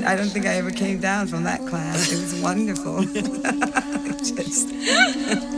don't. I don't think I ever came down from that class. It was wonderful. Just.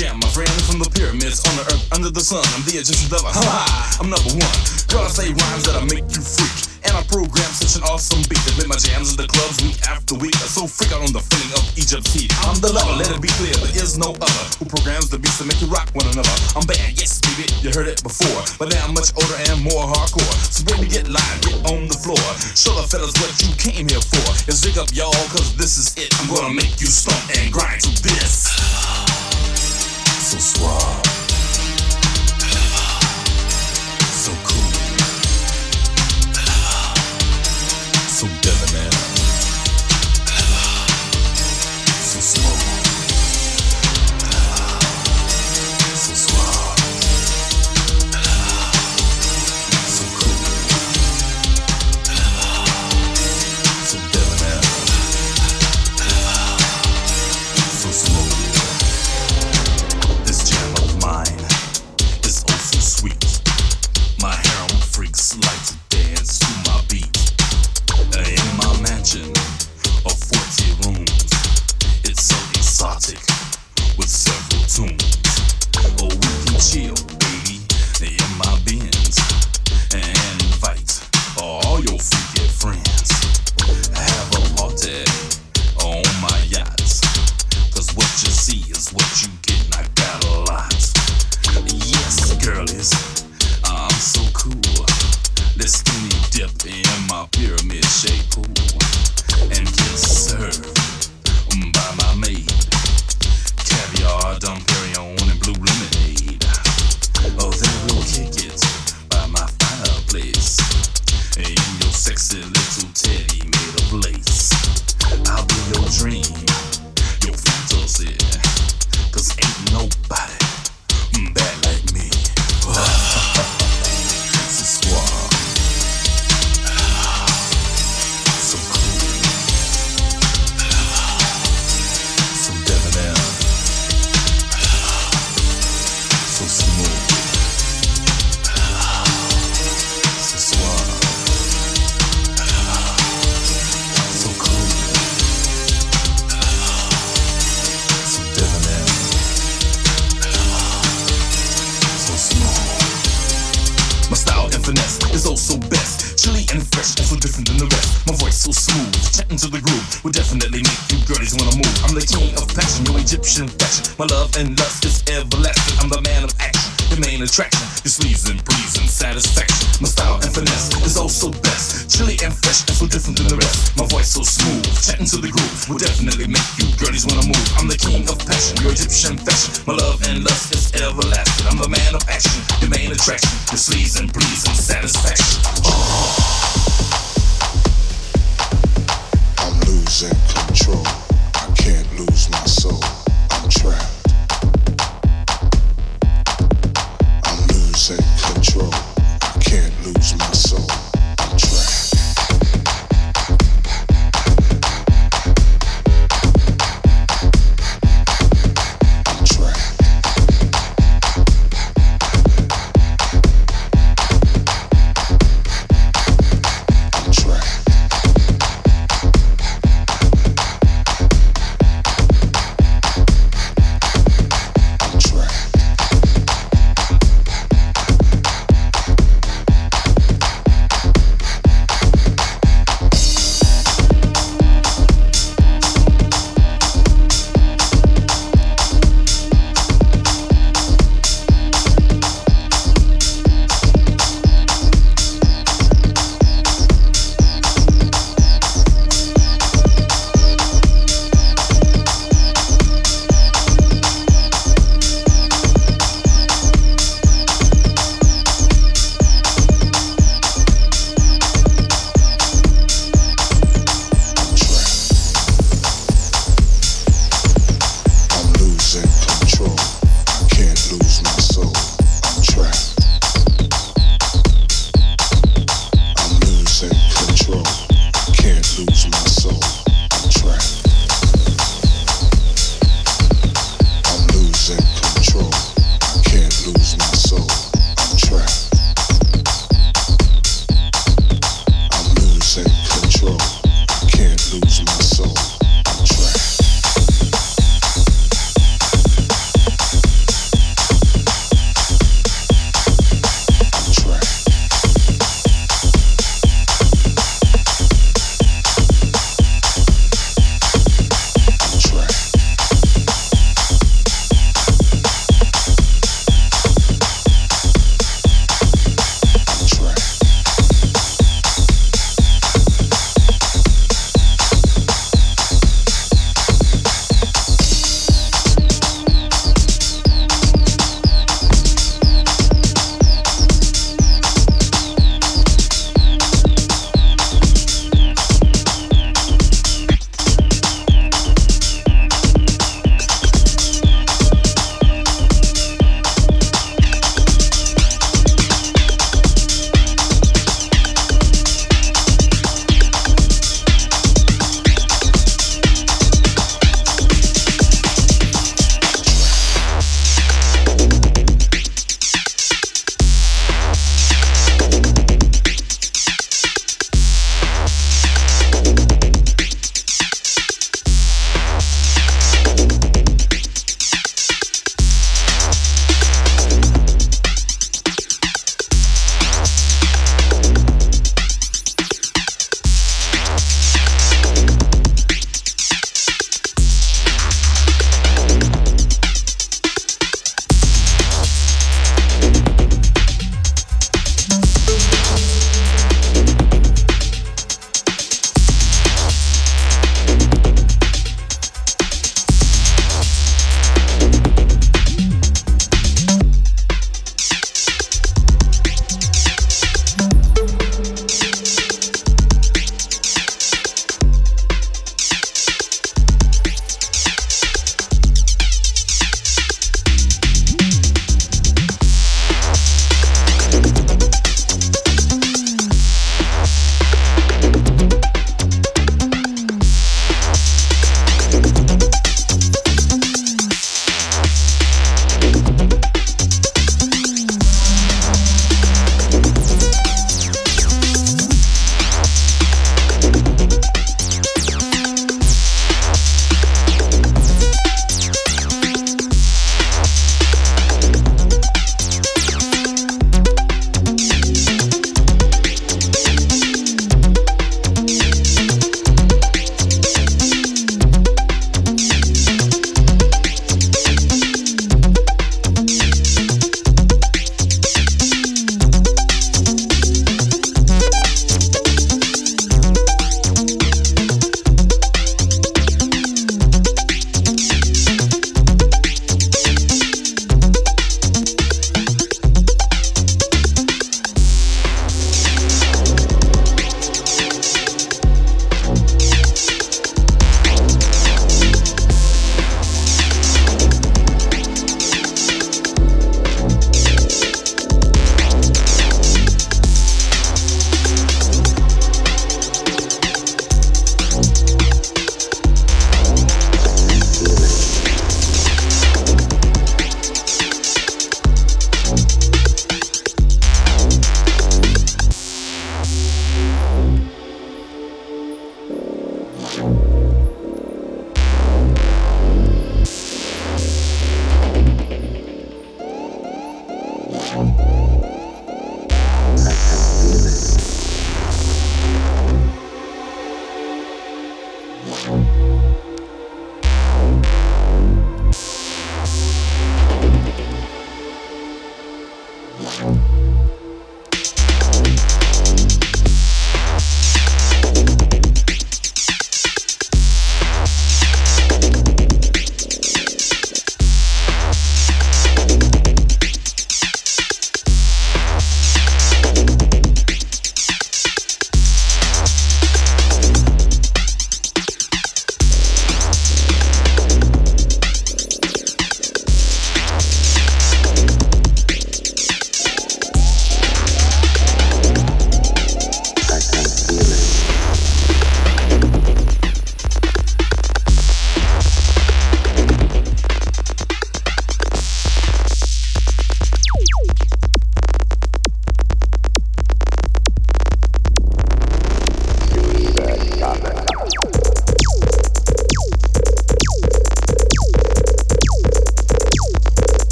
jam. I ran from the pyramids on the earth under the sun. I'm the Egyptian devil. Ha ha! I'm number one. Girl, I say rhymes that'll make you freak. And I program such an awesome beat that made my jams in the clubs week after week. I so freak out on the feeling of Egypt's heat. I'm the lover, let it be clear, there is no other who programs the beats to make you rock one another. I'm bad, yes, baby, you heard it before, but now I'm much older and more hardcore. So when baby, get live, get on the floor. Show the fellas what you came here for. And zig up, y'all, cause this is it. I'm gonna make you stomp and grind to this. so suave, so cool, so delicate.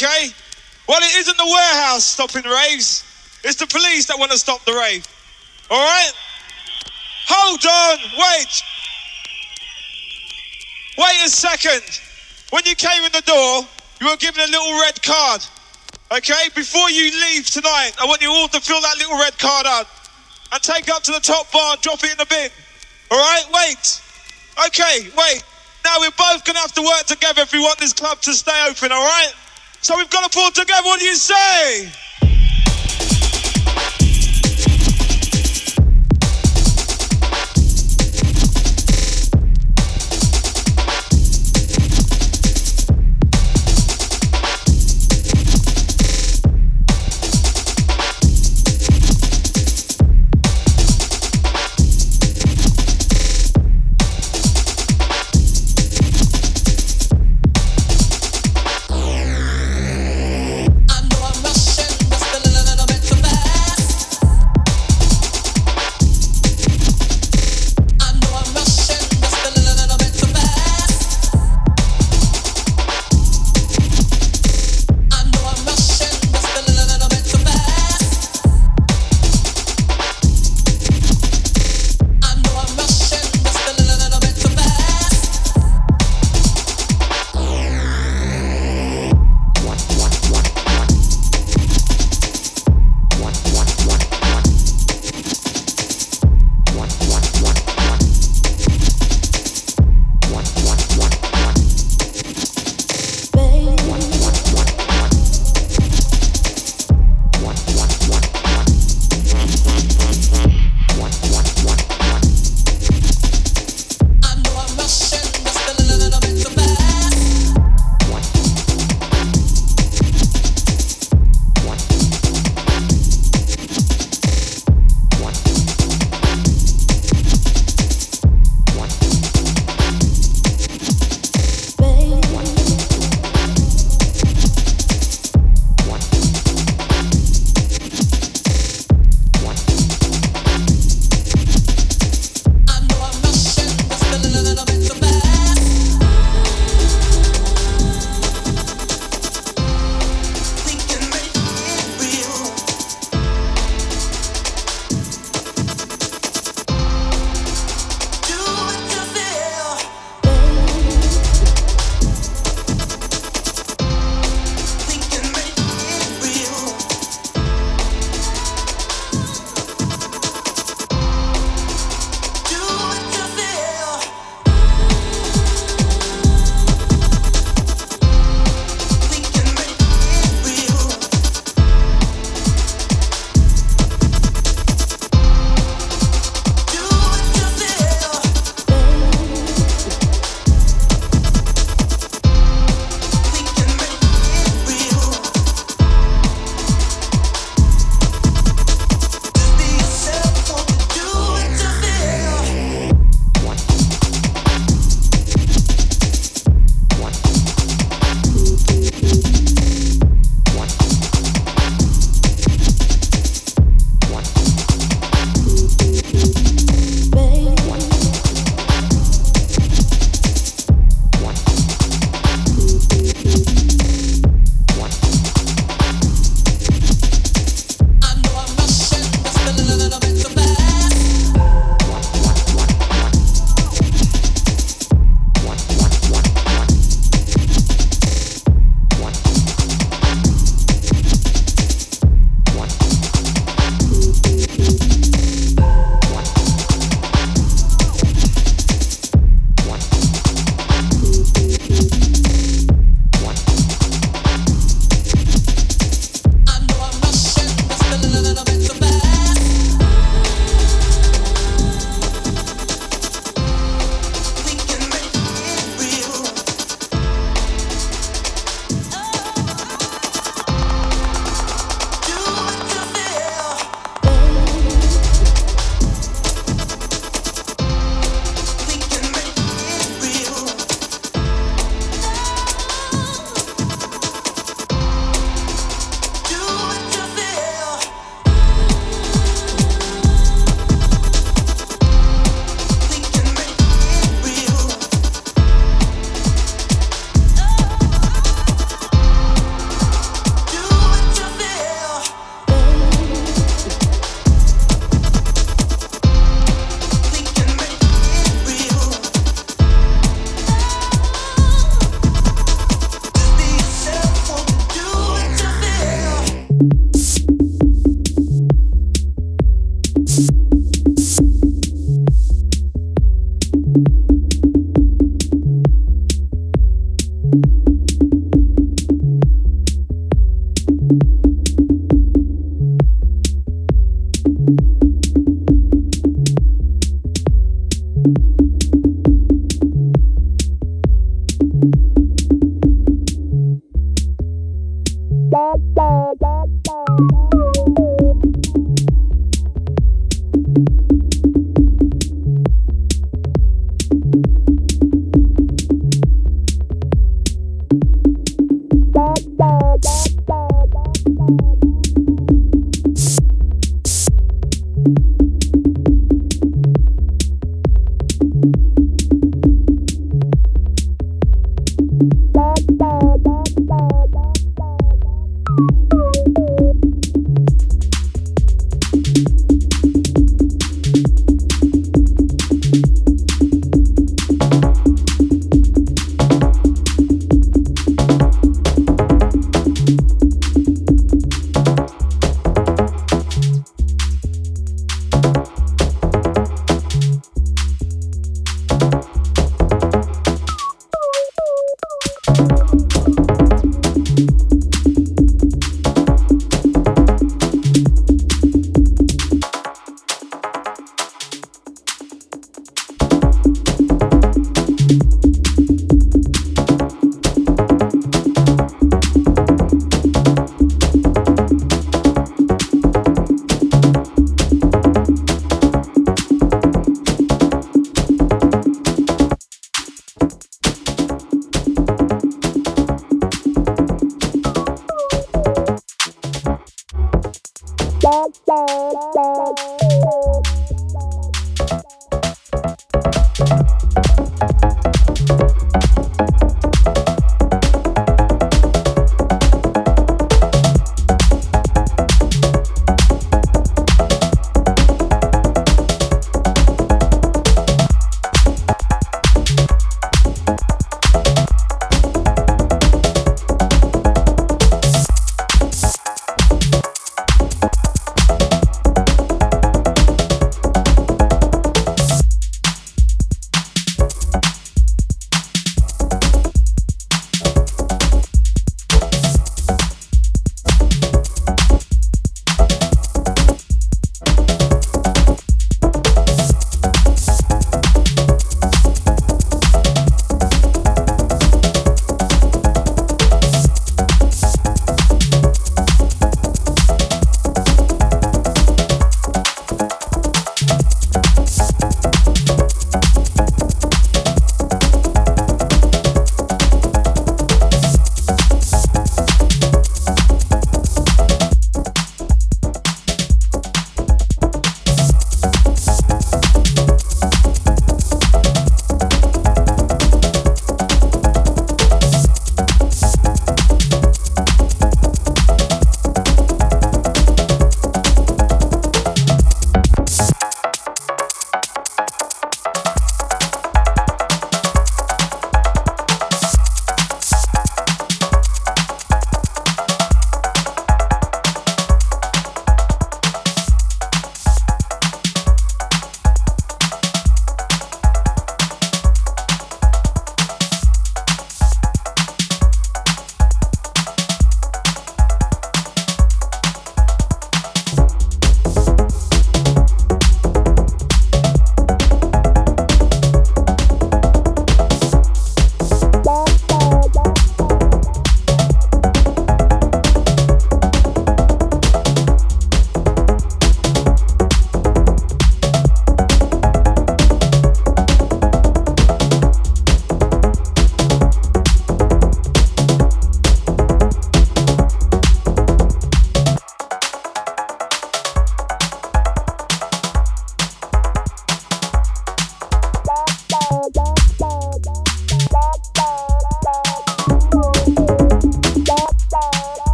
Okay? Well, it isn't the warehouse stopping raves. It's the police that want to stop the rave. All right? Hold on, wait. Wait a second. When you came in the door, you were given a little red card. Okay? Before you leave tonight, I want you all to fill that little red card out and take it up to the top bar and drop it in the bin. All right? Wait. Okay, wait. Now we're both to have to work together if we want this club to stay open, all right? So we've got to pull together. What do you say?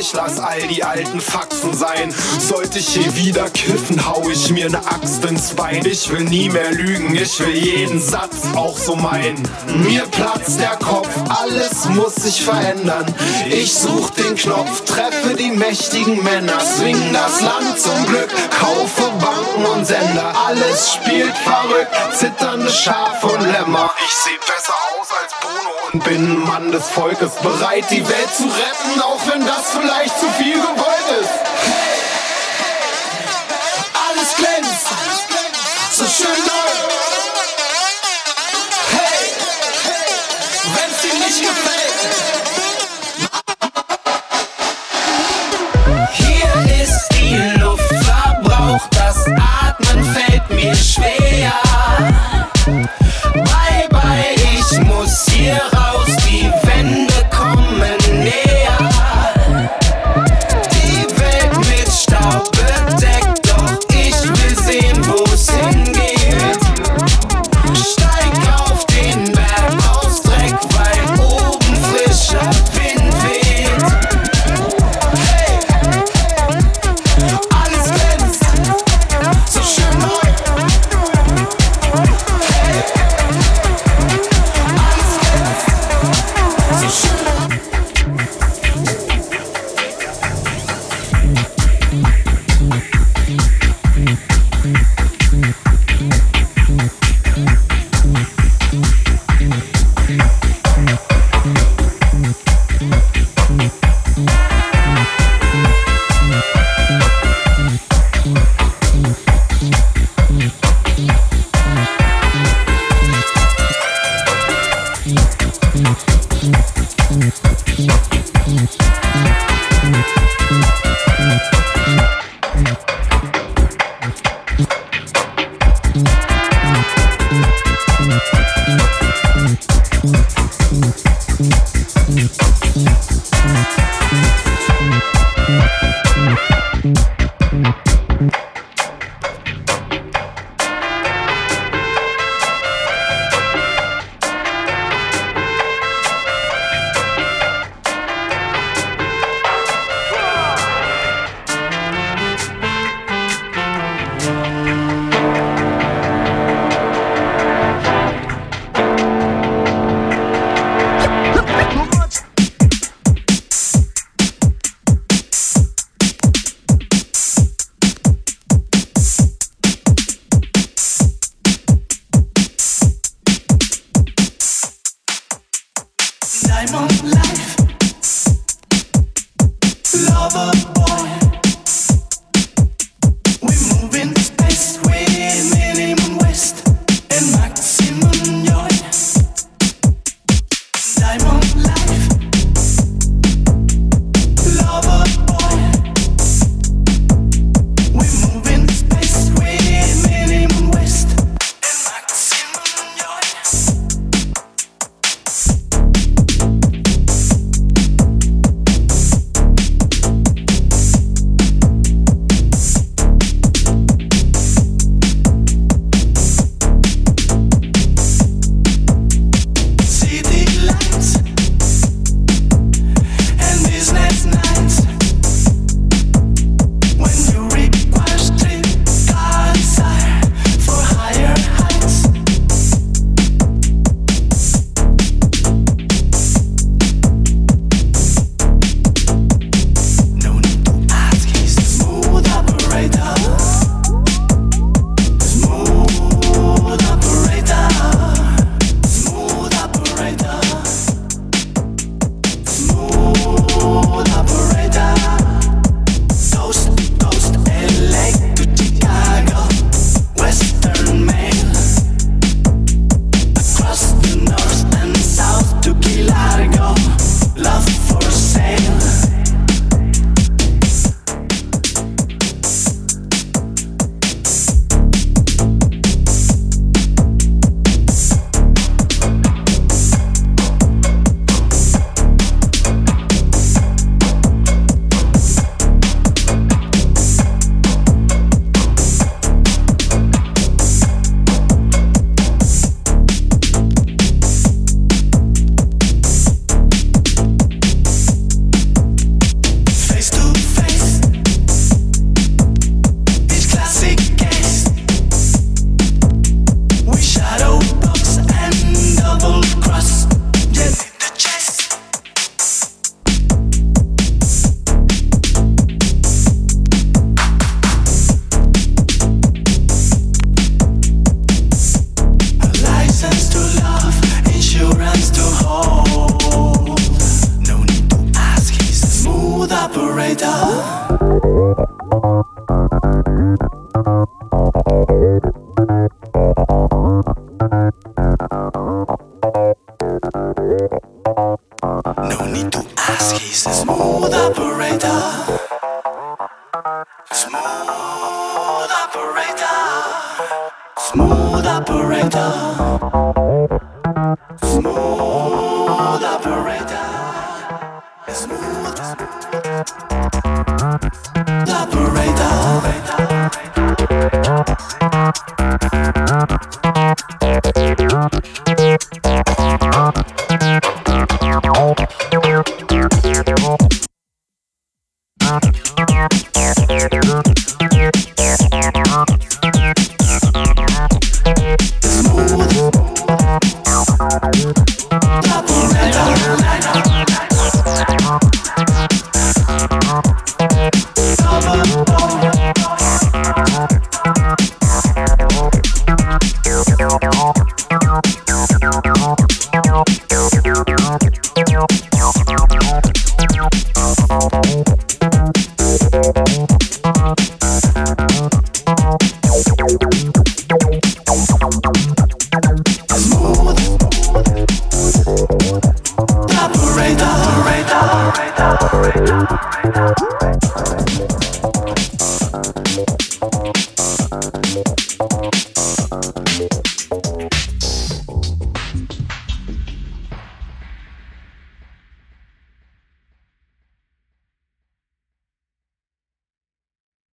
Ich lass all die alten Faxen sein. Sollte ich hier wieder kiffen, hau ich mir ne Axt ins Bein. Ich will nie mehr lügen, ich will jeden Satz auch so meinen. Mir platzt der Kopf, alles muss sich verändern. Ich such den Knopf, treffe die mächtigen Männer, swing das Land zum Glück, kaufe Banken und Sender. Alles spielt verrückt, zitternde Schafe und Lämmer. Ich seh und bin Mann des Volkes, bereit die Welt zu retten, auch wenn das vielleicht zu viel gewollt